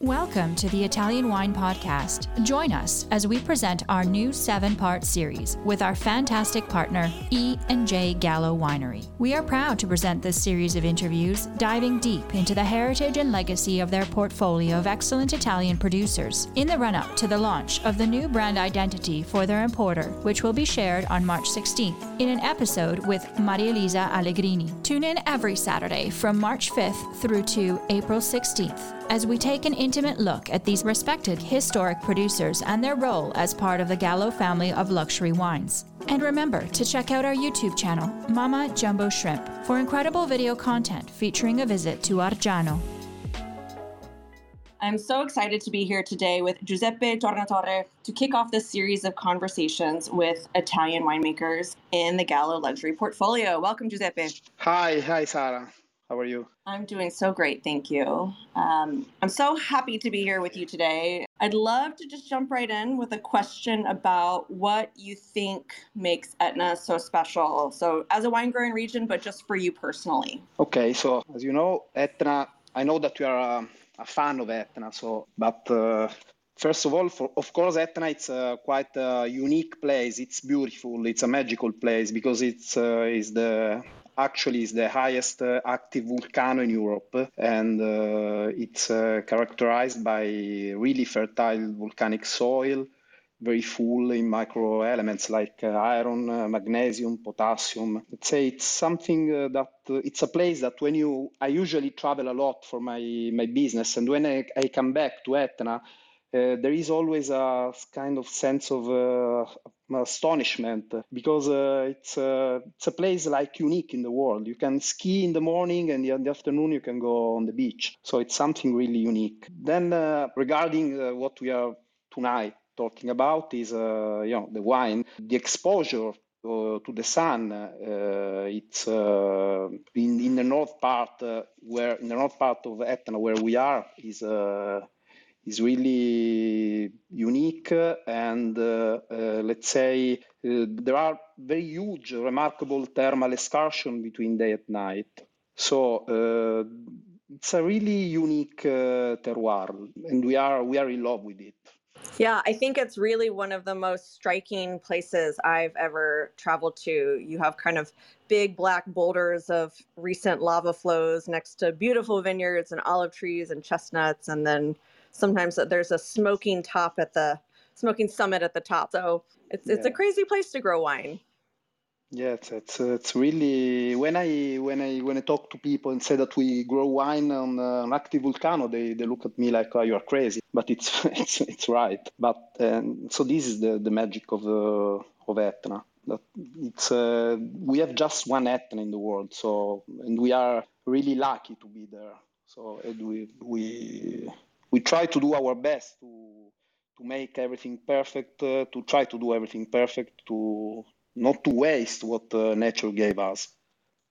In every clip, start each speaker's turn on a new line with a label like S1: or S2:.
S1: Welcome to the Italian Wine Podcast. Join us as we present our new seven-part series with our fantastic partner E and J Gallo Winery. We are proud to present this series of interviews diving deep into the heritage and legacy of their portfolio of excellent Italian producers in the run-up to the launch of the new brand identity for their importer, which will be shared on March 16th in an episode with Maria Elisa Allegrini. Tune in every Saturday from March 5th through to April 16th as we take an intimate look at these respected historic producers and their role as part of the Gallo family of luxury wines. And remember to check out our YouTube channel, Mamma Jumbo Shrimp, for incredible video content featuring a visit to Argiano.
S2: I'm so excited to be here today with Giuseppe Tornatore to kick off this series of conversations with Italian winemakers in the Gallo luxury portfolio. Welcome, Giuseppe.
S3: Hi, hi, Sarah. How are you?
S2: I'm doing so great, thank you. Um, I'm so happy to be here with you today. I'd love to just jump right in with a question about what you think makes Etna so special. So, as a wine growing region, but just for you personally.
S3: Okay, so as you know, Etna, I know that you are a, a fan of Etna, so, but uh, First of all, for, of course, Etna it's a quite a unique place. It's beautiful. It's a magical place because it's uh, is the actually is the highest uh, active volcano in Europe, and uh, it's uh, characterized by really fertile volcanic soil, very full in micro elements like uh, iron, uh, magnesium, potassium. Let's say it's something uh, that it's a place that when you I usually travel a lot for my my business, and when I, I come back to Etna there is always a kind of sense of astonishment because uh, it's uh, it's a place like unique in the world. You can ski in the morning and in the afternoon you can go on the beach. So it's something really unique. Then uh, regarding uh, what we are tonight talking about is you know the wine, the exposure uh, to the sun. Uh, it's uh, in, in the north part, where in the north part of Etna, where we are, is is really unique and uh, uh, let's say uh, there are very huge remarkable thermal excursion between day and night so it's a really unique terroir and we are we are in love with it
S2: yeah, I think it's really one of the most striking places I've ever traveled to. You have kind of big black boulders of recent lava flows next to beautiful vineyards and olive trees and chestnuts, and then sometimes there's a smoking top at the smoking summit at the top. So it's yeah. it's a crazy place to grow wine.
S3: Yeah, it's, it's it's really when I when I when I talk to people and say that we grow wine on uh, an active volcano, they, they look at me like oh, you are crazy. But it's it's it's right. But um, so this is the, the magic of uh, of Etna. That it's uh, we have just one Etna in the world. So and we are really lucky to be there. So we we we try to do our best to to make everything perfect, uh, to try to do everything perfect, to not to waste what uh, nature gave us.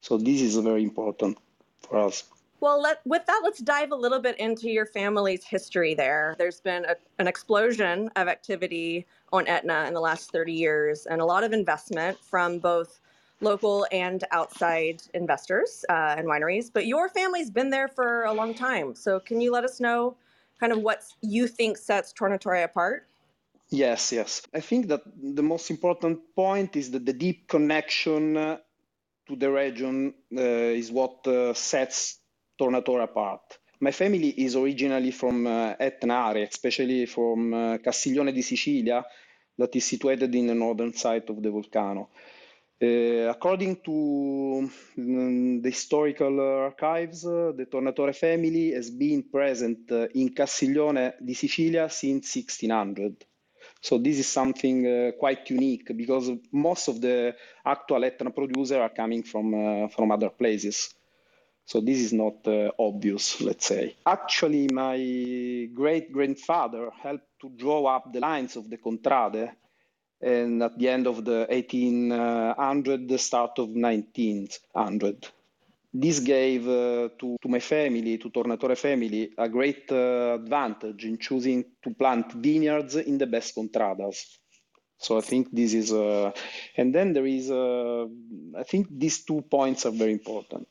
S3: So this is very important for us.
S2: Well, let, with that, let's dive a little bit into your family's history there. There's been a, an explosion of activity on Etna in the last 30 years and a lot of investment from both local and outside investors uh, and wineries. But your family's been there for a long time. So, can you let us know kind of what you think sets Tornatore apart?
S3: Yes, yes. I think that the most important point is that the deep connection uh, to the region uh, is what uh, sets Tornatore apart. My family is originally from uh, Etna area, especially from uh, Castiglione di Sicilia, that is situated in the northern side of the volcano. Uh, according to um, the historical archives, uh, the Tornatore family has been present uh, in Castiglione di Sicilia since 1600. So this is something uh, quite unique because most of the actual Etna producers are coming from from other places. So this is not uh, obvious, let's say. Actually, my great grandfather helped to draw up the lines of the Contrade and at the end of the 1800, the start of 1900. This gave uh, to, to my family, to Tornatore family, a great uh, advantage in choosing to plant vineyards in the best contradas. So I think this is, uh, and then there is, uh, I think these two points are very important.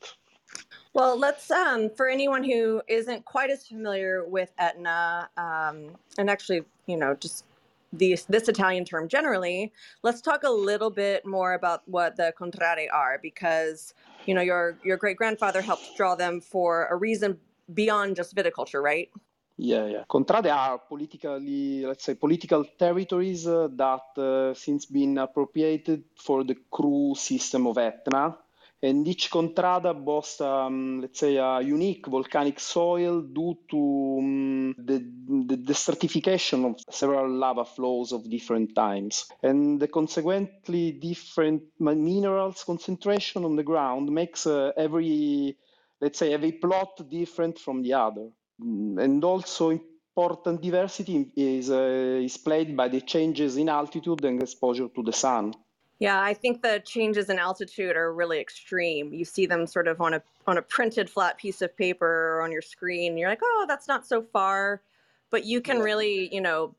S2: Well, let's, um, for anyone who isn't quite as familiar with Etna, um, and actually, you know, just these, this Italian term generally, let's talk a little bit more about what the contrade are, because you know your your great grandfather helped draw them for a reason beyond just viticulture, right?
S3: Yeah, yeah. Contrade are politically, let's say, political territories uh, that uh, since been appropriated for the cru system of Etna and each contrada boasts, um, let's say, a unique volcanic soil due to um, the, the, the, stratification of several lava flows of different times. And the consequently different minerals concentration on the ground makes uh, every, let's say, every plot different from the other. Mm, and also important diversity is, uh, is played by the changes in altitude and exposure to the sun.
S2: Yeah, I think the changes in altitude are really extreme. You see them sort of on a on a printed flat piece of paper or on your screen. You're like, oh, that's not so far, but you can really, you know,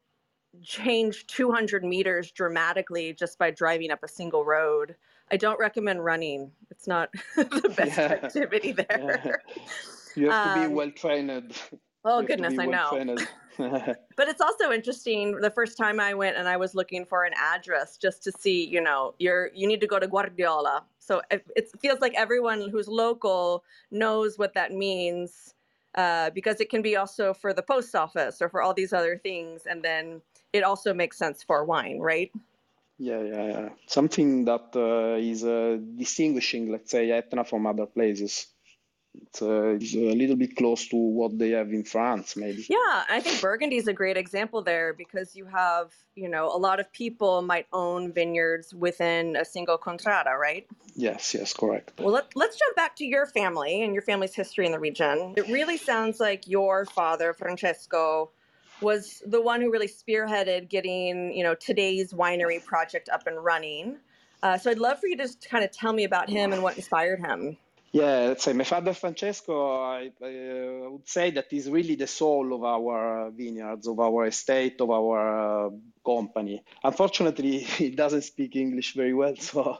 S2: change 200 meters dramatically just by driving up a single road. I don't recommend running. It's not the best yeah. activity there.
S3: Yeah. You have to be um, well trained.
S2: Oh goodness, I know. but it's also interesting. The first time I went and I was looking for an address just to see, you know, you're you need to go to Guardiola. So it, it feels like everyone who's local knows what that means uh, because it can be also for the post office or for all these other things, and then it also makes sense for wine, right?
S3: Yeah, yeah, yeah. Something that uh, is uh, distinguishing, let's say, Etna from other places it's, uh, it's a little bit close to what they have in France, maybe.
S2: Yeah, I think Burgundy is a great example there because you have, you know, a lot of people might own vineyards within a single contrada, right?
S3: Yes, yes, correct.
S2: Well, let, let's jump back to your family and your family's history in the region. It really sounds like your father, Francesco, was the one who really spearheaded getting, you know, today's winery project up and running. Uh, so I'd love for you to just kind of tell me about him and what inspired him.
S3: Yeah, let's say my father Francesco, I, I uh, would say that is really the soul of our vineyards, of our estate, of our uh, company. Unfortunately, he doesn't speak English very well, so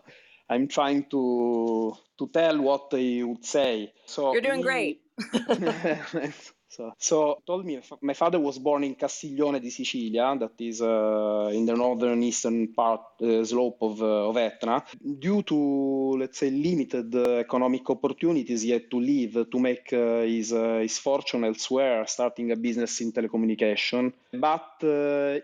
S3: I'm trying to to tell what he would say. So
S2: you're doing he, great.
S3: So, so told me my father was born in Castiglione di Sicilia, that is uh, in the northern eastern part uh, slope of, uh, of Etna. Due to let's say limited uh, economic opportunities, he had to leave to make uh, his uh, his fortune elsewhere, starting a business in telecommunication. But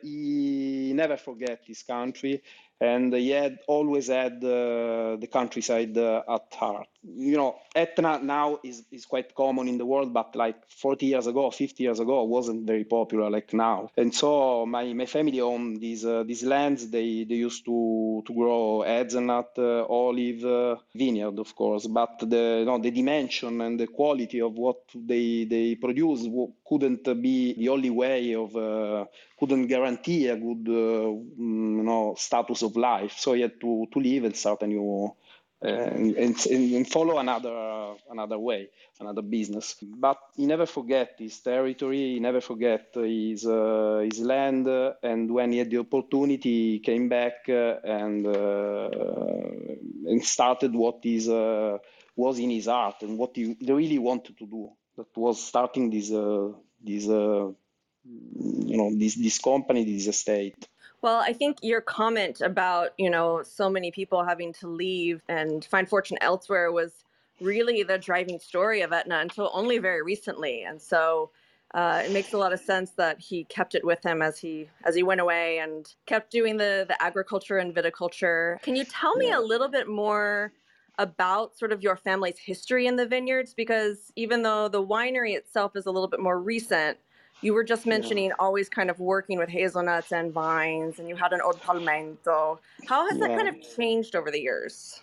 S3: he never forget his country and he had always had the countryside at heart. You know, Etna now is, is quite common in the world, but like 40 years ago, 50 years ago, wasn't very popular like now. And so my, my family owned these uh, these lands. They they used to to grow hazelnut, uh, olive, uh, vineyard, of course. But the you know, the dimension and the quality of what they they produce couldn't be the only way of uh, couldn't guarantee a good mm, you know status of life. So he had to to leave and start a new and, and, and, follow another another way, another business. But he never forget his territory. He never forget his uh, his land. and when he had the opportunity, he came back uh, and uh, and started what is uh, was in his heart and what he really wanted to do. That was starting this uh, this you know this this company, this estate.
S2: Well, I think your comment about, you know, so many people having to leave and find fortune elsewhere was really the driving story of Etna until only very recently. And so uh, it makes a lot of sense that he kept it with him as he as he went away and kept doing the the agriculture and viticulture. Can you tell me yeah. a little bit more about sort of your family's history in the vineyards? Because even though the winery itself is a little bit more recent, you were just mentioning always kind of working with hazelnuts and vines, and you had an old palmento. How has that kind of changed over the years?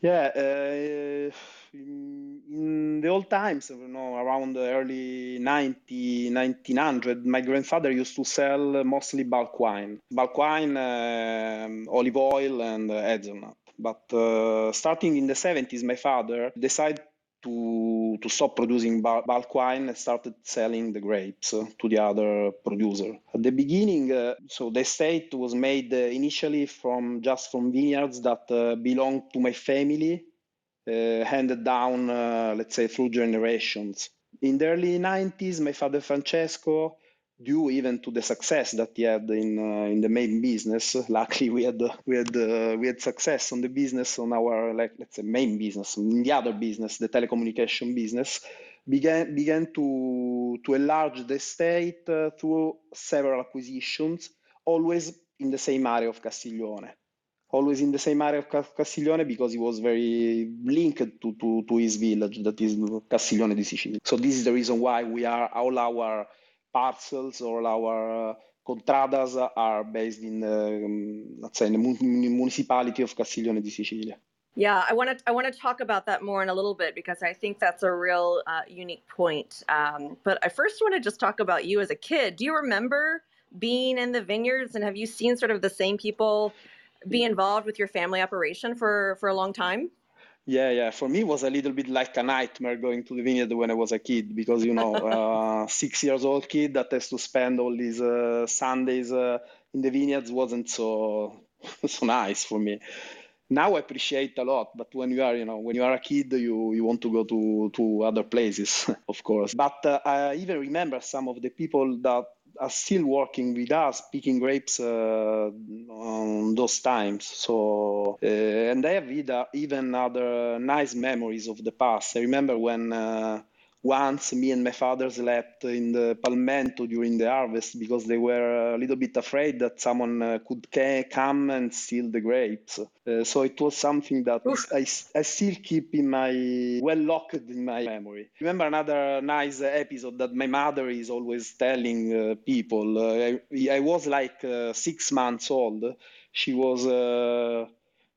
S3: Yeah, uh, in the old times, you know, around the early 90, 1900, my grandfather used to sell mostly bulk wine, bulk wine, uh, olive oil, and uh, hazelnut. But uh, starting in the 70s, my father decided to, to stop producing bulk wine and started selling the grapes to the other producer. At the beginning, uh, so the estate was made uh, initially from just from vineyards that uh, belonged to my family uh, handed down, uh, let's say, through generations. In the early 90s, my father Francesco, due even to the success that he had in uh, in the main business, luckily we had we had uh, we had success on the business on our like let's say main business, in the other business, the telecommunication business, began began to to enlarge the estate uh, through several acquisitions, always in the same area of Castiglione. Always in the same area of Castiglione because he was very linked to, to, to his village, that is Castiglione di Sicilia. So this is the reason why we are all our parcels, all our uh, contradas are based in the, um, let's say, in the municipality of Castiglione di Sicilia.
S2: Yeah, I want to I want to talk about that more in a little bit because I think that's a real uh, unique point. Um, but I first want to just talk about you as a kid. Do you remember being in the vineyards, and have you seen sort of the same people be involved with your family operation for for a long time?
S3: Yeah, yeah. For me, it was a little bit like a nightmare going to the vineyard when I was a kid because you know, uh, six years old kid that has to spend all these uh, Sundays uh, in the vineyards wasn't so so nice for me. Now I appreciate a lot, but when you are, you know, when you are a kid, you you want to go to to other places, of course. But uh, I even remember some of the people that are still working with us picking grapes uh, on those times. So, uh, and I have even other nice memories of the past. I remember when uh, once me and my father slept in the palmento during the harvest because they were a little bit afraid that someone uh, could ca- come and steal the grapes. Uh, so it was something that I, I still keep in my well locked in my memory. Remember another nice episode that my mother is always telling uh, people. Uh, I, I, was like uh, six months old. She was uh,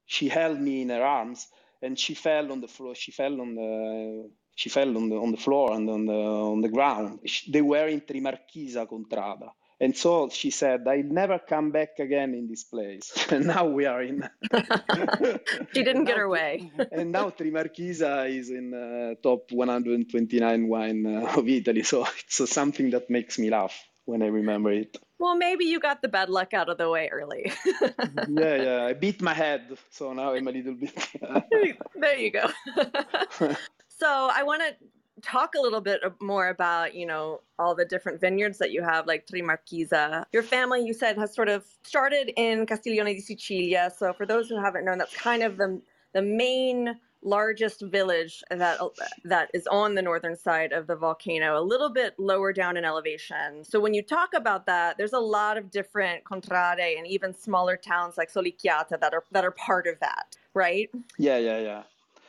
S3: she held me in her arms and she fell on the floor. She fell on the she fell on the, on the floor and on the, on the ground. She, they were in Trimarchisa Contrada. And so she said, I'll never come back again in this place. and now we are in.
S2: she didn't get her way.
S3: and now Trimarchisa is in uh, top 129 wine uh, of Italy. So it's uh, something that makes me laugh when I remember it.
S2: Well, maybe you got the bad luck out of the way early.
S3: yeah, yeah. I beat my head. So now I'm a little bit.
S2: there you go. So I want to talk a little bit more about you know all the different vineyards that you have like Trimarchisa. Your family, you said, has sort of started in Castiglione di Sicilia. So for those who haven't known, that's kind of the the main largest village that that is on the northern side of the volcano, a little bit lower down in elevation. So when you talk about that, there's a lot of different contrade and even smaller towns like Solicchiata that are that are part of that, right?
S3: Yeah, yeah, yeah.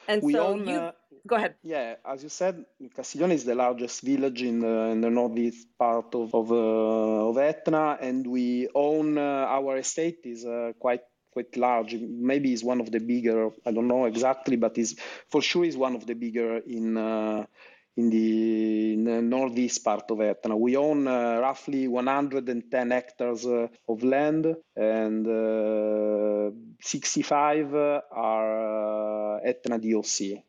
S2: And we so own, you uh, go ahead.
S3: Yeah, as you said, Castiglione is the largest village in the, in the northeast part of of, uh, of Etna, and we own uh, our estate is uh, quite quite large. Maybe is one of the bigger. I don't know exactly, but is for sure is one of the bigger in. Uh, in the, in the, northeast part of Etna. We own uh, roughly 110 hectares uh, of land, and uh, 65 are uh, Etna DOC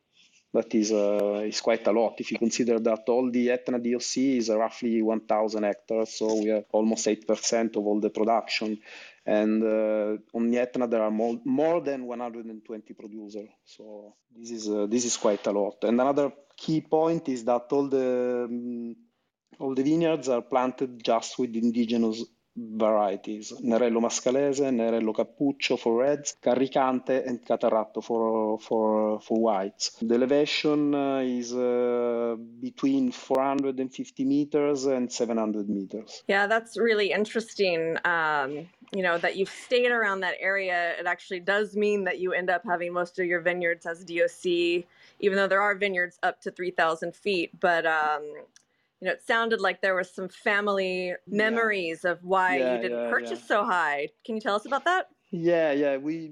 S3: that is uh, is quite a lot if you consider that all the Etna DOC is roughly 1,000 hectares, so we are almost 8% of all the production. And uh, on Etna there are more, more than 120 producers, so this is uh, this is quite a lot. And another key point is that all the um, all the vineyards are planted just with indigenous varieties Nerello Mascalese, Nerello Cappuccio for reds, Carricante, and Catarratto for, for, for whites. The elevation uh, is uh, between 450 meters and 700 meters.
S2: Yeah, that's really interesting. Um, you know, that you've stayed around that area. It actually does mean that you end up having most of your vineyards as DOC, even though there are vineyards up to 3,000 feet. But um, you know, it sounded like there was some family memories yeah. of why yeah, you didn't yeah, purchase so high. Can you tell us about that?
S3: Yeah, yeah. We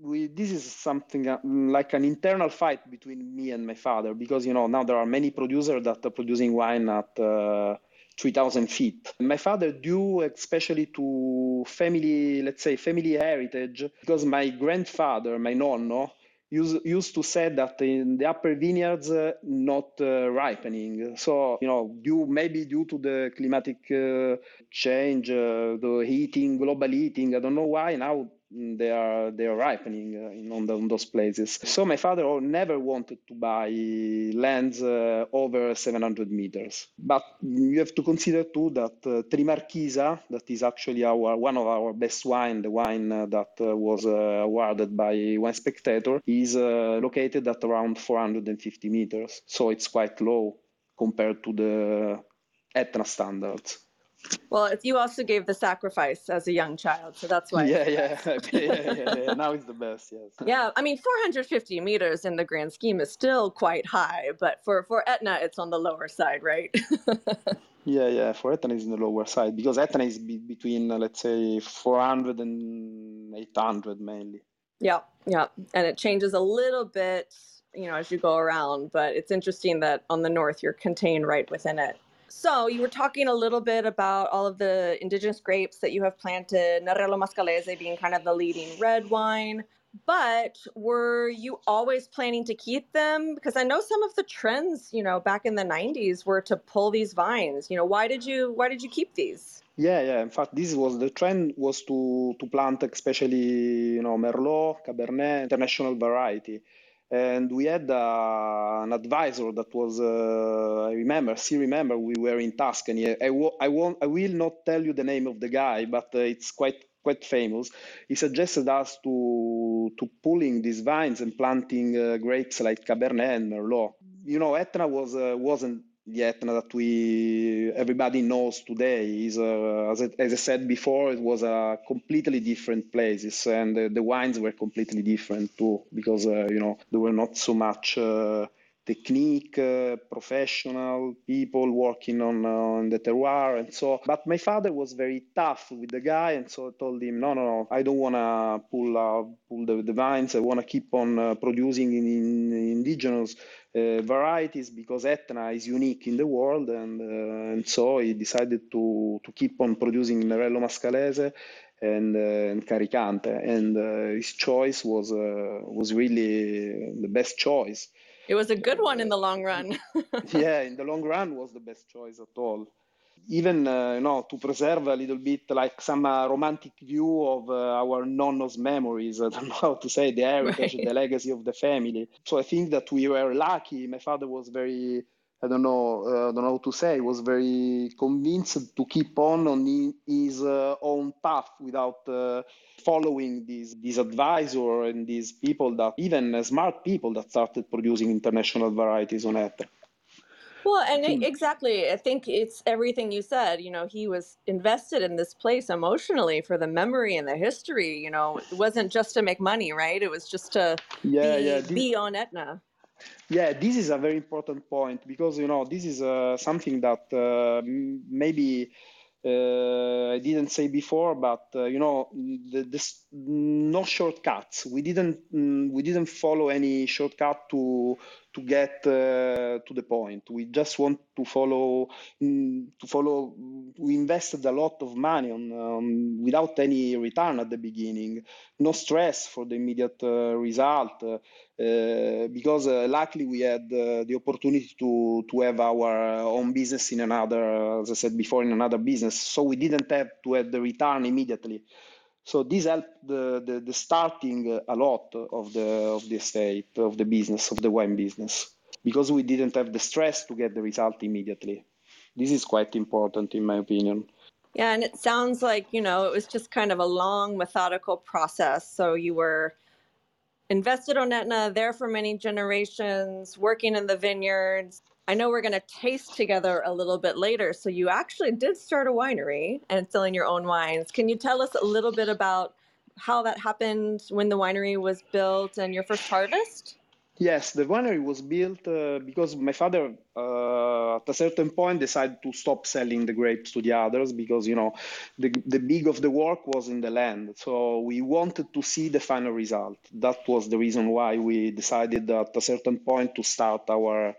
S3: we this is something uh, like an internal fight between me and my father because you know now there are many producers that are producing wine at. Uh, 3000 feet. My father due especially to family, let's say family heritage, because my grandfather, my nonno, used, used to say that in the upper vineyards uh, not uh, ripening. So, you know, due maybe due to the climatic uh, change, uh, the heating, global heating, I don't know why now they are they are ripening uh, in on, the, on, those places. So my father never wanted to buy lands uh, over 700 meters. But you have to consider too that uh, Trimarchisa, that is actually our one of our best wine, the wine uh, that uh, was uh, awarded by Wine Spectator, is located at around 450 meters. So it's quite low compared to the Etna standards.
S2: Well, you also gave the sacrifice as a young child, so that's why.
S3: Yeah, yeah. yeah, yeah, yeah. Now it's the best. Yes.
S2: Yeah, I mean, 450 meters in the grand scheme is still quite high, but for for Etna, it's on the lower side, right?
S3: yeah, yeah. For Etna, is in the lower side because Etna is be- between, uh, let's say, 400 and 800 mainly.
S2: Yeah, yeah, and it changes a little bit, you know, as you go around. But it's interesting that on the north, you're contained right within it. So you were talking a little bit about all of the indigenous grapes that you have planted, Nerello Mascalese being kind of the leading red wine. But were you always planning to keep them? Because I know some of the trends, you know, back in the 90s were to pull these vines. You know, why did you why did you keep these?
S3: Yeah, yeah. In fact, this was the trend was to to plant especially, you know, Merlot, Cabernet, international variety and we had uh, an advisor that was uh, I remember, still remember, we were in Tuscany. I, I, won't, I will not tell you the name of the guy, but uh, it's quite quite famous. He suggested us to to pulling these vines and planting uh, grapes like Cabernet and Merlot. You know, Etna was uh, wasn't the Etna that we everybody knows today is uh, as, as I said before it was a completely different places and the, the wines were completely different too because uh, you know there were not so much uh, technique uh, professional people working on on the terroir and so but my father was very tough with the guy and so I told him no no no I don't want to pull uh, pull the, the vines I want to keep on uh, producing in, in indigenous uh, varieties because Etna is unique in the world, and, uh, and so he decided to, to keep on producing Nerello Mascalese and, uh, and Carricante, and his choice was was really the best choice.
S2: It was a good one in the long run.
S3: yeah, in the long run was the best choice at all even uh, you know to preserve a little bit like some uh, romantic view of uh, our nonno's memories i don't know how to say the heritage right. the legacy of the family so i think that we were lucky my father was very i don't know uh, i don't know how to say was very convinced to keep on on his uh, own path without uh, following these these advisor and these people that even smart people that started producing international varieties on Etna.
S2: Well, and it, exactly, I think it's everything you said. You know, he was invested in this place emotionally for the memory and the history. You know, it wasn't just to make money, right? It was just to yeah, be, yeah. This, be on Etna.
S3: Yeah, this is a very important point because you know this is uh, something that uh, maybe uh, I didn't say before, but uh, you know, the, this, no shortcuts. We didn't mm, we didn't follow any shortcut to to get uh, to the point. We just want to follow mm, to follow. We invested a lot of money on um, without any return at the beginning. No stress for the immediate uh, result. Uh, uh, because uh, luckily we had uh, the opportunity to to have our own business in another, as I said before, in another business. So we didn't have to have the return immediately. So this helped the, the, the starting uh, a lot of the of the estate of the business of the wine business because we didn't have the stress to get the result immediately. This is quite important in my opinion.
S2: Yeah, and it sounds like, you know, it was just kind of a long methodical process. So you were invested on Etna, there for many generations, working in the vineyards. I know we're going to taste together a little bit later. So you actually did start a winery and selling your own wines. Can you tell us a little bit about how that happened when the winery was built and your first harvest?
S3: Yes, the winery was built uh, because my father, uh, at a certain point, decided to stop selling the grapes to the others because you know the the big of the work was in the land. So we wanted to see the final result. That was the reason why we decided at a certain point to start our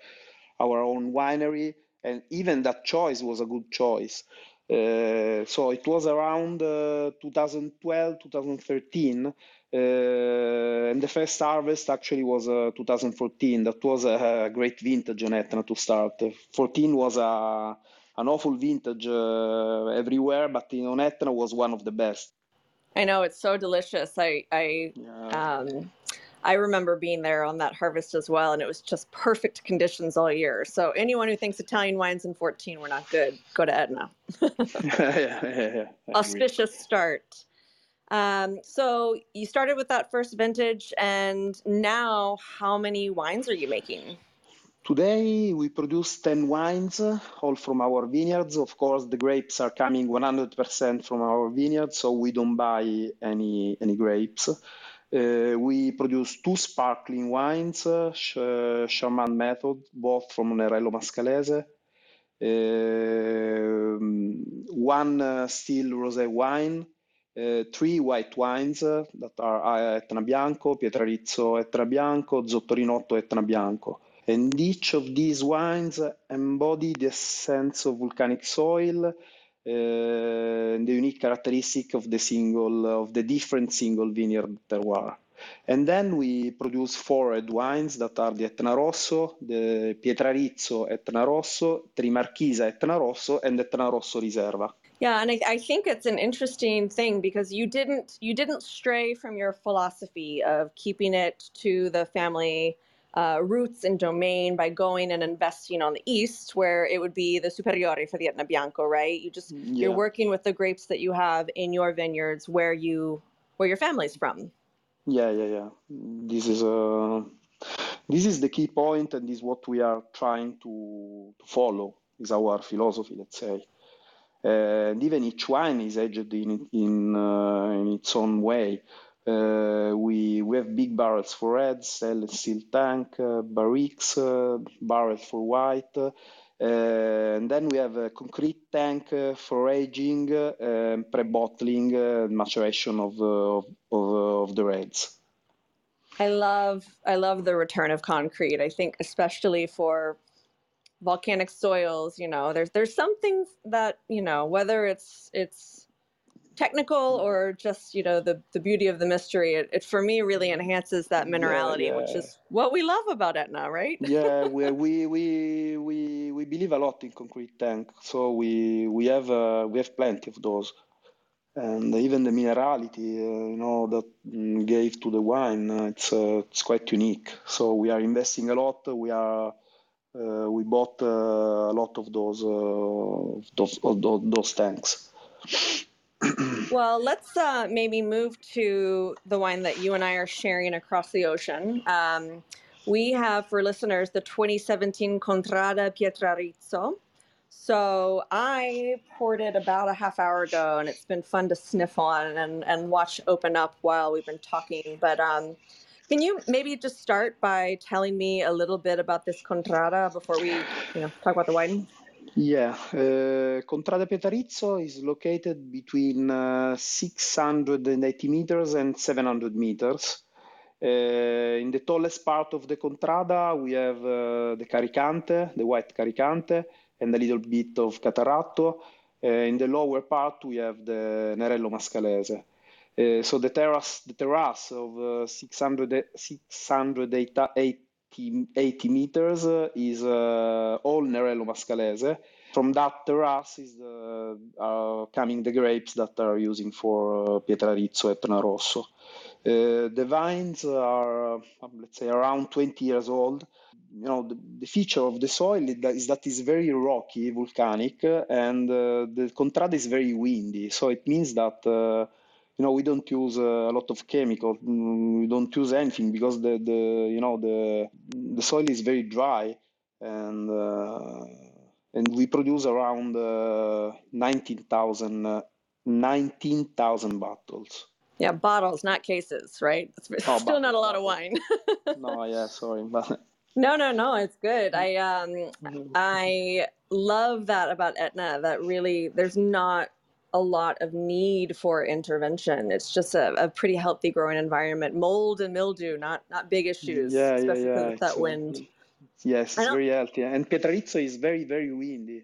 S3: our own winery, and even that choice was a good choice. Uh, so it was around uh, 2012, 2013 uh, and the first harvest actually was uh, 2014. That was a, a, great vintage on Etna to start. 14 was a, an awful vintage uh, everywhere, but in on Etna was one of the best.
S2: I know it's so delicious. I I
S3: Yeah.
S2: um I remember being there on that harvest as well, and it was just perfect conditions all year. So anyone who thinks Italian wines in 14 were not good, go to Etna.
S3: yeah, yeah, yeah,
S2: Auspicious start. Um, so you started with that first vintage, and now how many wines are you making?
S3: Today we produce 10 wines, all from our vineyards. Of course, the grapes are coming 100% from our vineyards, so we don't buy any any grapes. Uh, we produce two sparkling wines, uh, Ch- Charmant method, both from Nerello Mascalese. Um, one uh, still rosé wine, uh, three white wines uh, that are uh, Etna Bianco, Pietrarizzo Etna Bianco, Zottorinotto Etna Bianco. And each of these wines embody the essence of volcanic soil, uh, the unique characteristic of the single of the different single vineyard terroir. And then we produce four red wines that are the Etna Rosso, the Pietrarizzo Etna Rosso, Trimarchisa Etna Rosso, and Etna Rosso Riserva.
S2: Yeah, and I, I think it's an interesting thing because you didn't you didn't stray from your philosophy of keeping it to the family uh, roots and domain by going and investing on the east, where it would be the Superiore for the Etna Bianco, right? You just you're working with the grapes that you have in your vineyards where you where your family's from.
S3: yeah, yeah, yeah. This is uh, this is the key point, and this is what we are trying to, to follow. Is our philosophy, let's say. Uh, and even each wine is aged in in uh, in its own way. Uh, we we have big barrels for red, steel tank, uh, barriques, uh, barrel for white, and then we have a concrete tank for aging, pre-bottling, maturation of of of, of the reds.
S2: I love I love the return of concrete. I think especially for volcanic soils, you know, there's there's some things that, you know, whether it's it's technical or just, you know, the the beauty of the mystery, it, it for me really enhances that
S3: Yeah,
S2: minerality, which is what we love about Etna, right?
S3: Yeah, we we we we we believe a lot in concrete tank, so we we have uh, we have plenty of those, and even the minerality, uh, you know, that mm, gave to the wine, uh, it's uh, it's quite unique. So we are investing a lot. We are uh, we bought uh, a lot of those uh, those of those, those tanks.
S2: Well, let's uh, maybe move to the wine that you and I are sharing across the ocean. Um, we have for listeners the 2017 Contrada Pietrarizzo. So I poured it about a half hour ago, and it's been fun to sniff on and, and watch open up while we've been talking. But um, can you maybe just start by telling me a little bit about this Contrada before we, you know, talk about the wine?
S3: Yeah, uh, Contrada Pietrarizzo is located between uh, 680 meters and 700 meters. Uh, in the tallest part of the Contrada, we have the Carricante, the white Carricante, and a little bit of Catarratto. In the lower part, we have the Nerello Mascalese. So the terrace, the terrace of uh, 600, 680 80 meters uh, is uh, all Nerello Mascalese. From that terrace is the, uh, coming the grapes that are using for Pietrarizzo Etna Rosso. Uh, the vines are, uh, let's say, around 20 years old. You know, the, the feature of the soil is that, it's very rocky, volcanic, and uh, the contrada is very windy. So it means that uh, you know we don't use uh, a lot of chemical. Mm, We don't use anything because the, the you know the the soil is very dry, and uh, and we produce around uh, 19,000 uh, 19,000 bottles.
S2: Yeah, bottles, not cases, right? It's
S3: Oh,
S2: still not a lot of wine.
S3: No, yeah, sorry, but
S2: No, no, no, it's good. I um I love that about Etna that really there's not a lot of need for intervention. It's just a, a pretty healthy growing environment. Mold and mildew, not not big issues,
S3: yeah, yeah,
S2: especially because
S3: yeah.
S2: of that wind.
S3: yes, it's very healthy, and Pietrarizzo is very, very windy.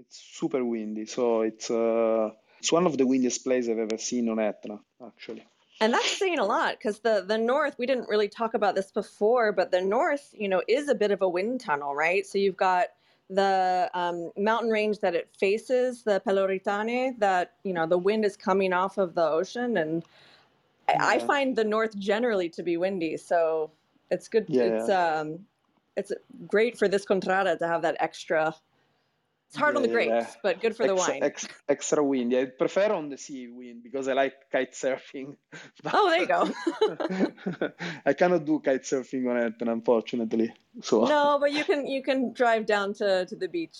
S3: It's super windy, so it's uh, it's one of the windiest places I've ever seen on Etna, actually.
S2: and that's saying a lot because the the north we didn't really talk about this before, but the north, you know, is a bit of a wind tunnel, right? So you've got the um, mountain range that it faces, the Peloritane, that you know the wind is coming off of the ocean, and I, I find the north generally to be windy, so it's good.
S3: Yeah,
S2: It's um, it's great for this contrada to have that extra. It's hard on the grapes,
S3: yeah.
S2: but good for the wine.
S3: ex- extra windy. I prefer on the sea wind because I like kite surfing.
S2: Oh, there you go.
S3: I cannot do kite surfing on Etna, unfortunately. So
S2: no, but you can you can drive down to, to the beach,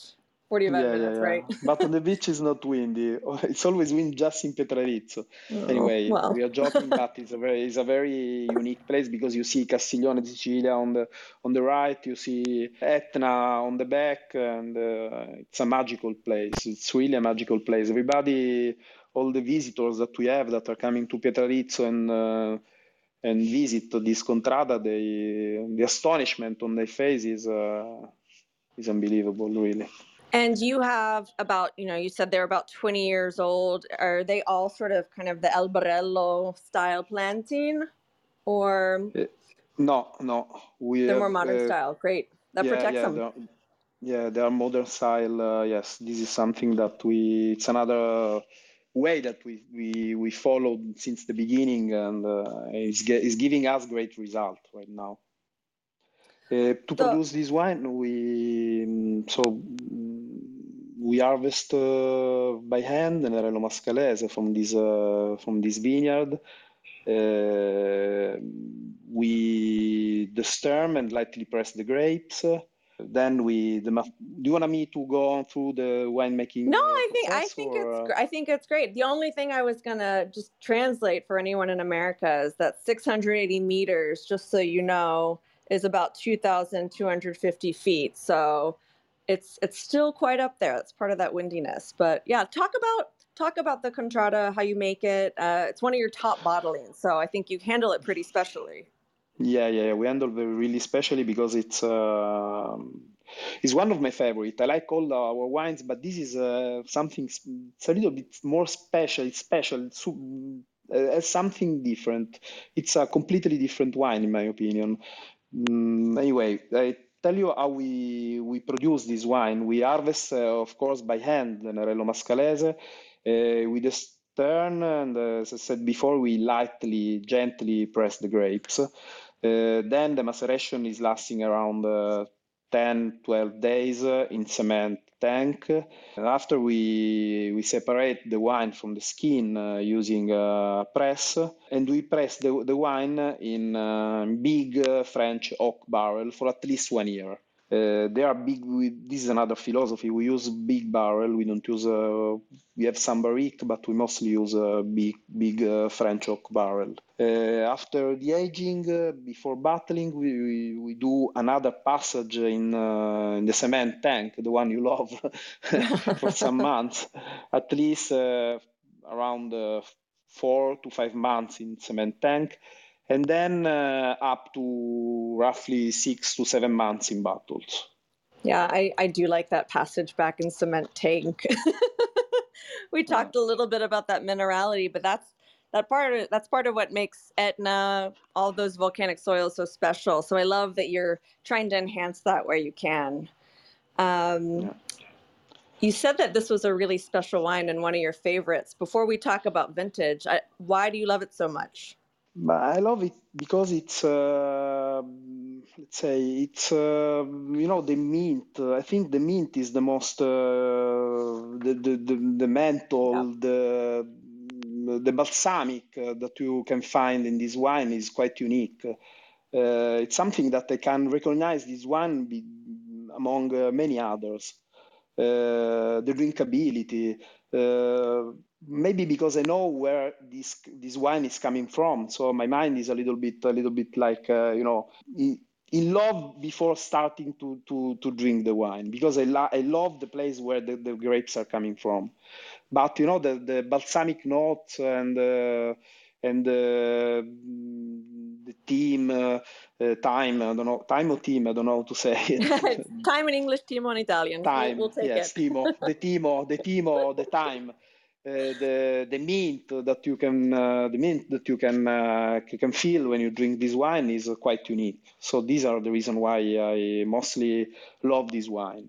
S2: forty five
S3: yeah, yeah,
S2: minutes,
S3: yeah.
S2: right?
S3: But on the beach is not windy. It's always wind just in Pietrarizzo.
S2: Oh,
S3: Anyway, we are joking, but it's a very it's a very unique place because you see Castiglione di Sicilia on the on the right, you see Etna on the back, and uh, it's a magical place. It's really a magical place. Everybody, all the visitors that we have that are coming to Pietrarizzo and uh, and visit this contrada, they the astonishment on their faces uh, is unbelievable, really.
S2: And you have about, you know, you said they're about 20 years old. Are they all sort of kind of the Albarello style planting or
S3: No, no, we
S2: the more
S3: have,
S2: modern
S3: uh,
S2: style? Great. That protects
S3: yeah,
S2: them.
S3: they're- yeah, they are modern style. Uh, yes, this is something that we. It's another way that we we, we followed since the beginning, and uh, is giving us great result right now. Uh, to
S2: So-
S3: produce this wine, we mm, so we harvest uh, by hand Nerello Mascalese from this uh, from this vineyard. Uh, we destem and lightly press the grapes. Then we the do you want me to go on through the winemaking?
S2: No, I think I think
S3: or,
S2: it's I think it's great. The only thing I was gonna just translate for anyone in America is that 680 meters, just so you know, is about 2,250 feet. So it's it's still quite up there. That's part of that windiness. But yeah, talk about talk about the contrada, how you make it. Uh, it's one of your top bottlings, so I think you handle it pretty specially.
S3: Yeah, yeah, we handle very really specially because it's um, it's one of my favorite. I like all our wines, but this is uh, something. It's a little bit more special. It's special. It's uh, something different. It's a completely different wine, in my opinion. Mm, anyway, tell you how we we produce this wine. We harvest, uh, of course, by hand the Nerello Mascalese. Uh, we just turn, and uh, as I said before, we lightly, gently press the grapes. Uh, then the maceration is lasting around uh, 10, 12 days uh, in cement tank. And after we we separate the wine from the skin uh, using a press, and we press the, the wine in uh, big uh, French oak barrel for at least one year. Uh, they are big. We, this is another philosophy. We use big barrel. We don't use. Uh, we have some barrique, but we mostly use a big, big uh, French oak barrel. Uh, after the aging, uh, before bottling, we, we, we do another passage in uh, in the cement tank, the one you love, for some months, at least uh, around uh, four to five months in cement tank and then uh, up to roughly six to seven months in bottles.
S2: Yeah, I, I do like that passage back in cement tank. we talked a little bit about that minerality, but that's that part of, that's part of what makes Etna, all those volcanic soils so special. So I love that you're trying to enhance that where you can. Um,
S3: Yeah.
S2: You said that this was a really special wine and one of your favorites. Before we talk about vintage, I, why do you love it so much?
S3: But I love it because it's, uh, let's say, it's, uh, you know, the mint. I think the mint is the most, uh, the, the, the, the menthol, the, the balsamic uh, that you can find in this wine is quite unique. Uh, it's something that I can recognize this one be, among uh, many others. Uh, the drinkability, maybe because I know where this this wine is coming from, so my mind is a little bit a little bit like uh, you know in, love before starting to to to drink the wine because I lo- I love the place where the, the grapes are coming from, but you know the the balsamic notes and uh, and uh, the team uh, uh, time I don't know time or team I don't know how to say it.
S2: time in English, team on Italian. We'll-
S3: time
S2: We'll, take
S3: yes
S2: it.
S3: timo the timo the timo the time uh, the the mint that you can uh, the mint that you can uh, you can feel when you drink this wine is quite unique so these are the reason why i mostly love this wine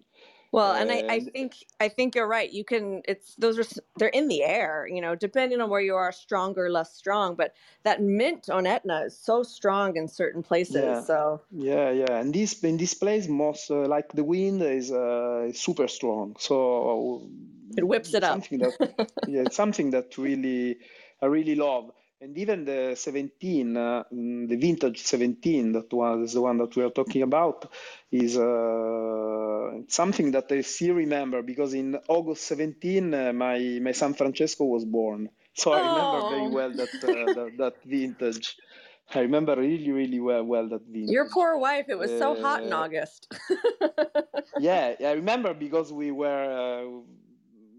S2: Well, and I, I think I think you're right. You can it's those are they're in the air, you know, depending on where you are, stronger, less strong. But that mint on Etna is so strong in certain places.
S3: Yeah.
S2: So
S3: Yeah, yeah, and this in this place, most uh, like the wind is uh, is super strong, so
S2: it whips it up.
S3: something that yeah, it's something that really I really love. And even the 17, uh, mm, the vintage 17, that was the one that we are talking about, is uh, something that I still remember because in August 17, uh, my my son Francesco was born, so I remember very
S2: Oh,
S3: well that uh, that, that vintage. I remember really, really well, well that vintage.
S2: your poor wife. It was so hot in
S3: Uh,
S2: August.
S3: yeah, I remember because we were, uh,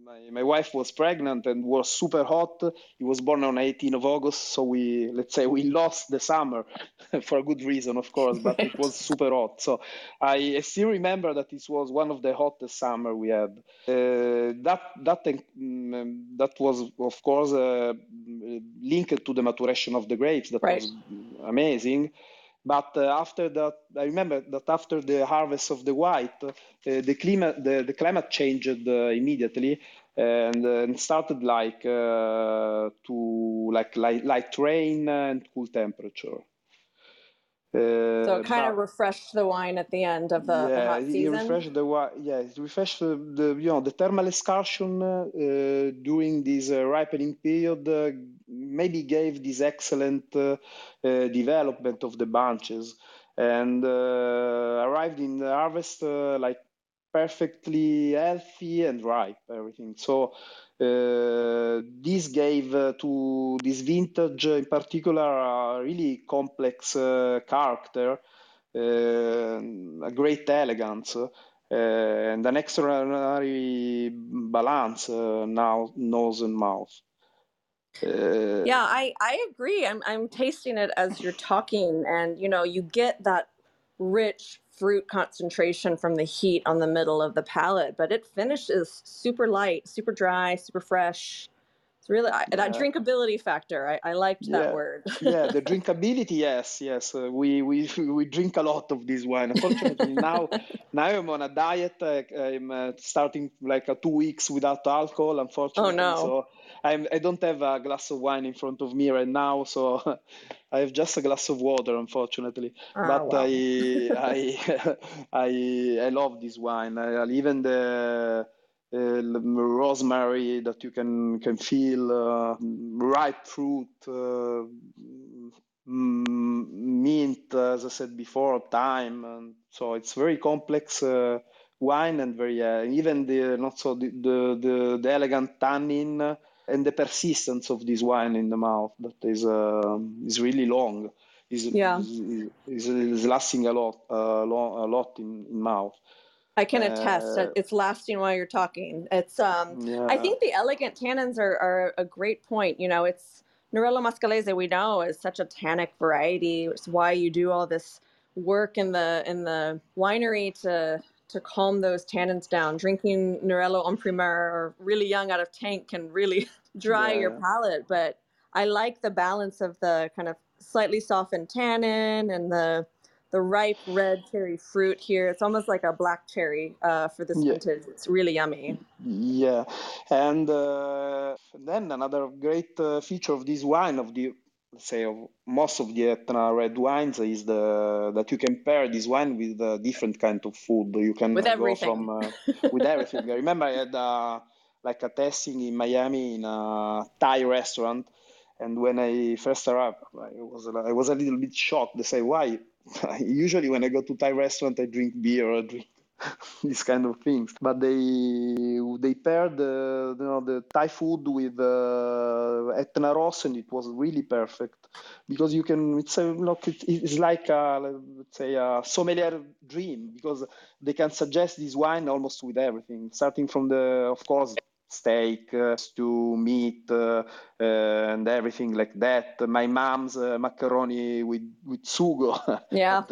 S3: my, my wife was pregnant and was super hot. He was born on 18 of August, so we, let's say, we lost the summer for a good reason, of course, but it was super hot. So I, I still remember that this was one of the hottest summer we had. Uh, that that mm, that was, of course, uh, linked to the maturation of the grapes. That
S2: Right.
S3: was amazing. But uh, after that, I remember that after the harvest of the white, uh, the climate the, the climate changed uh, immediately and, and started like to like light, light rain and cool temperature.
S2: So
S3: Uh,
S2: it kind of refreshed the wine at the end of the, the
S3: yeah,
S2: hot
S3: it
S2: season.
S3: refreshed the wa- yeah, it refreshed the, the you know the thermal excursion uh, during this uh, ripening period uh, maybe gave this excellent uh, uh, development of the bunches and uh, arrived in the harvest uh, like perfectly healthy and ripe everything. So uh, this gave uh, to this vintage in particular a really complex uh, character uh, a great elegance uh, and an extraordinary balance uh, now nose and mouth.
S2: Yeah, I I agree. I'm I'm tasting it as you're talking, and you know, you get that rich fruit concentration from the heat on the middle of the palate, but it finishes super light, super dry, super fresh. It's really I, that drinkability factor. I, I liked that word.
S3: yeah. The drinkability, yes, yes. Uh, we we we drink a lot of this wine. Unfortunately, now now I'm on a diet. Uh, I'm uh, starting like two weeks without alcohol.
S2: Unfortunately, Oh
S3: Unfortunately,
S2: no.
S3: so I'm I don't have a glass of wine in front of me right now. So I have just a glass of water, unfortunately.
S2: Ah,
S3: But
S2: wow.
S3: I I I I love this wine. I, even the uh, rosemary that you can can feel, uh, ripe fruit, uh, mm, mint, as I said before, thyme, and so it's very complex uh, wine and very uh, even the not so the, the the the elegant tannin and the persistence of this wine in the mouth that is uh, is really long. Is,
S2: Yeah.
S3: is, is, is lasting a lot, uh, a lot in, in mouth.
S2: I can attest
S3: Uh,
S2: it's lasting while you're talking. It's um I think the elegant tannins are, are a great point. You know, it's Nerello Mascalese we know is such a tannic variety. It's why you do all this work in the in the winery to to calm those tannins down. Drinking Nerello en primeur or really young out of tank can really dry your palate, but I like the balance of the kind of slightly softened tannin and the the ripe red cherry fruit here. It's almost like a black cherry uh, for this
S3: yeah.
S2: vintage. It's really yummy.
S3: Yeah, and uh, then another great uh, feature of this wine, of the let's say of most of the Etna red wines, is the that you can pair this wine with uh, different kind of food. You can
S2: With
S3: go
S2: everything.
S3: from uh, with everything. I remember I had uh, like a tasting in Miami in a Thai restaurant, and when I first arrived, I was I was a little bit shocked. They say, "Why? Usually when I go to Thai restaurant, I drink beer or drink." these kind of things. But they they paired the you know the Thai food with uh, Etna Rosso, and it was really perfect because you can it's a, look it, it's like a, let's say a sommelier dream because they can suggest this wine almost with everything, starting from the of course steak, uh, stew, meat, uh, uh, and everything like that. My mom's macaroni with with sugo
S2: Yeah.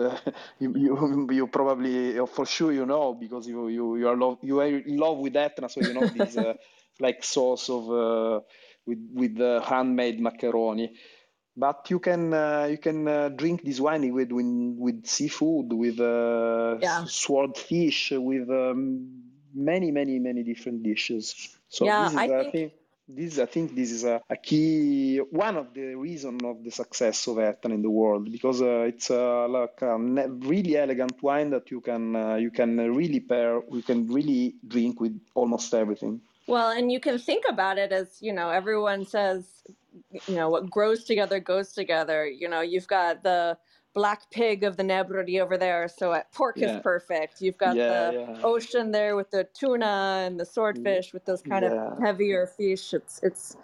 S3: you, you you probably for sure you know because you you you are love you are in love with Etna, so you know this like sauce of with with uh, handmade macaroni. But you can uh, you can uh, drink this wine with with, with seafood, with
S2: Yeah.
S3: swordfish, with um, many, many, many different dishes. So
S2: Yeah,
S3: this is,
S2: I think-
S3: think, this I think this is a, a key one of the reason of the success of Etna in the world because uh, it's uh, like a really elegant wine that you can uh, you can really pair you can really drink with almost everything.
S2: Well, and you can think about it as, you know, everyone says, you know, what grows together goes together. You know, you've got the black pig of the Nebrodi over there, so uh, pork
S3: Yeah.
S2: is perfect. You've got
S3: Yeah,
S2: the
S3: yeah.
S2: ocean there with the tuna and the swordfish with those kind of heavier fish. It's it's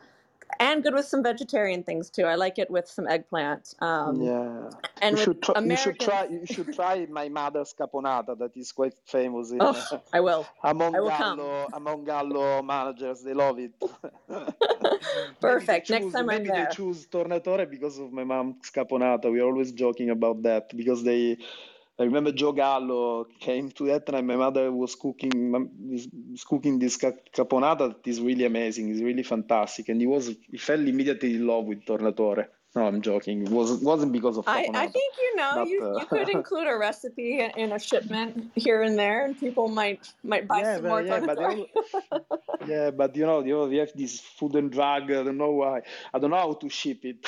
S2: and good with some vegetarian things too. I like it with some eggplant. Um,
S3: yeah.
S2: And
S3: you should try. You should try. You should try my mother's caponata. That is quite famous in,
S2: Oh, I will.
S3: among
S2: I will come.
S3: Gallo among Gallo managers. They love it.
S2: Perfect.
S3: They
S2: Next
S3: choose-
S2: time I'm
S3: maybe
S2: there.
S3: they choose Tornatore because of my mom's caponata. We're always joking about that because they. I remember Joe Gallo came to Etna and my mother was cooking is cooking this ca- caponata that is really amazing. It's really fantastic, and he was he fell immediately in love with Tornatore. No, I'm joking. It wasn't wasn't because of
S2: I. I think you know
S3: But,
S2: you,
S3: uh,
S2: you could include a recipe in- in a shipment here and there, and people might might buy
S3: yeah,
S2: some
S3: but,
S2: more.
S3: yeah, but they- yeah, but you know, you know, we have this food and drug. I don't know why. I don't know how to ship it.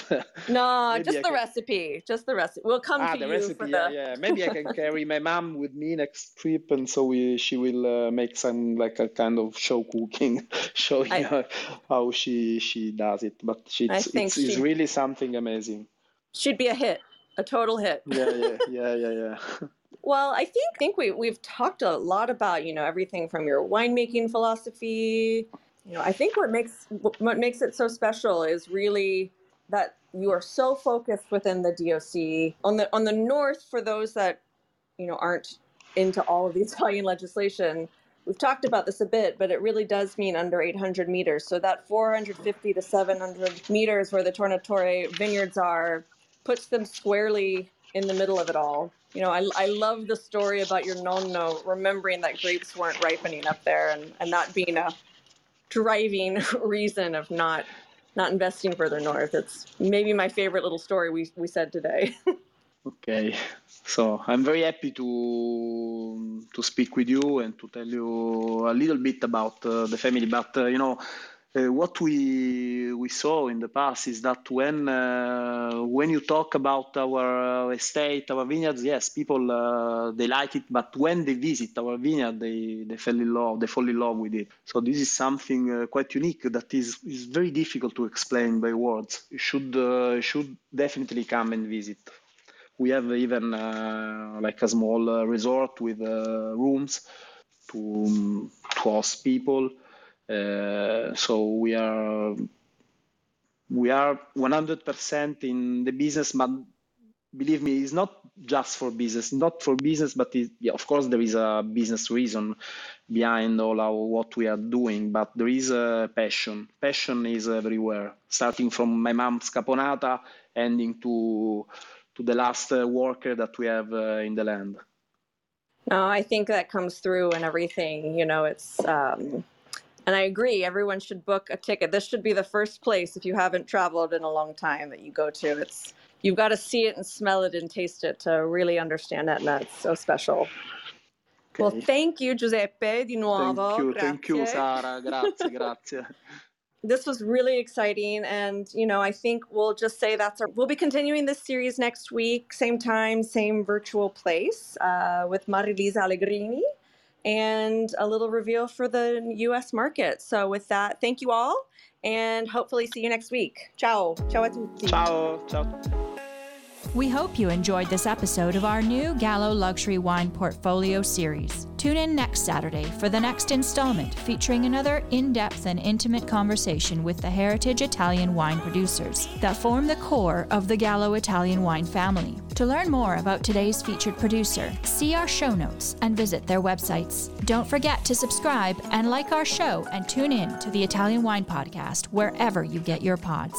S2: no, just
S3: I
S2: the
S3: can-
S2: recipe. Just the recipe. We'll come
S3: ah,
S2: to
S3: the
S2: you
S3: recipe.
S2: for
S3: Yeah,
S2: the.
S3: yeah. Maybe I can carry my mom with me next trip, and so we she will uh, make some like a kind of show cooking, showing
S2: I-
S3: how she she does it. But she, it's, it's, it's really something amazing.
S2: Should be a hit, a total hit.
S3: Yeah, yeah, yeah, yeah, yeah.
S2: Well, I think think we we've talked a lot about you know everything from your winemaking philosophy. You know, I think what makes what makes it so special is really that you are so focused within the DOC on the on the north. For those that you know aren't into all of the Italian legislation, we've talked about this a bit, but it really does mean under 800 meters. So that 450 to 700 meters where the Tornatore vineyards are puts them squarely in the middle of it all. You know, I, I love the story about your nonno remembering that grapes weren't ripening up there and, and that being a driving reason of not not investing further north. It's maybe my favorite little story we, we said today.
S3: Okay, so I'm very happy to to speak with you and to tell you a little bit about uh, the family. But uh, you know, uh, what we we saw in the past is that when uh, when you talk about our estate, our vineyards, yes, people uh, they like it, but when they visit our vineyard, they they fell in love, they fall in love with it. So this is something uh, quite unique that is is very difficult to explain by words. You should should definitely come and visit. We have even uh, like a small uh, resort with uh, rooms to, um, to host people. Uh, so we are we are 100% in the business, but believe me, it's not just for business. Not for business, but it, yeah, of course there is a business reason behind all our what we are doing. But there is a passion. Passion is everywhere, starting from my mom's caponata, ending to to the last uh, worker that we have uh, in the land.
S2: No, I think that comes through and everything. You know, it's, um, and I agree, everyone should book a ticket. This should be the first place, if you haven't traveled in a long time, that you go to. It's, you've got to see it and smell it and taste it to really understand it, and that's so special. Well, thank you, Giuseppe, di nuovo.
S3: Thank you, thank you,
S2: Grazie.
S3: Sara. Grazie, grazie.
S2: This was really exciting and you know i think we'll just say that's our we'll be continuing this series next week same time same virtual place uh, with marilisa allegrini and a little reveal for the us market. So with that thank you all and hopefully see you next week. Ciao. Ciao a tutti.
S3: Ciao, ciao.
S1: We hope you enjoyed this episode of our new Gallo Luxury Wine Portfolio series. Tune in next Saturday for the next installment featuring another in depth and intimate conversation with the heritage Italian wine producers that form the core of the Gallo Italian wine family. To learn more about today's featured producer, see our show notes and visit their websites. Don't forget to subscribe and like our show and tune in to the Italian Wine Podcast wherever you get your pods.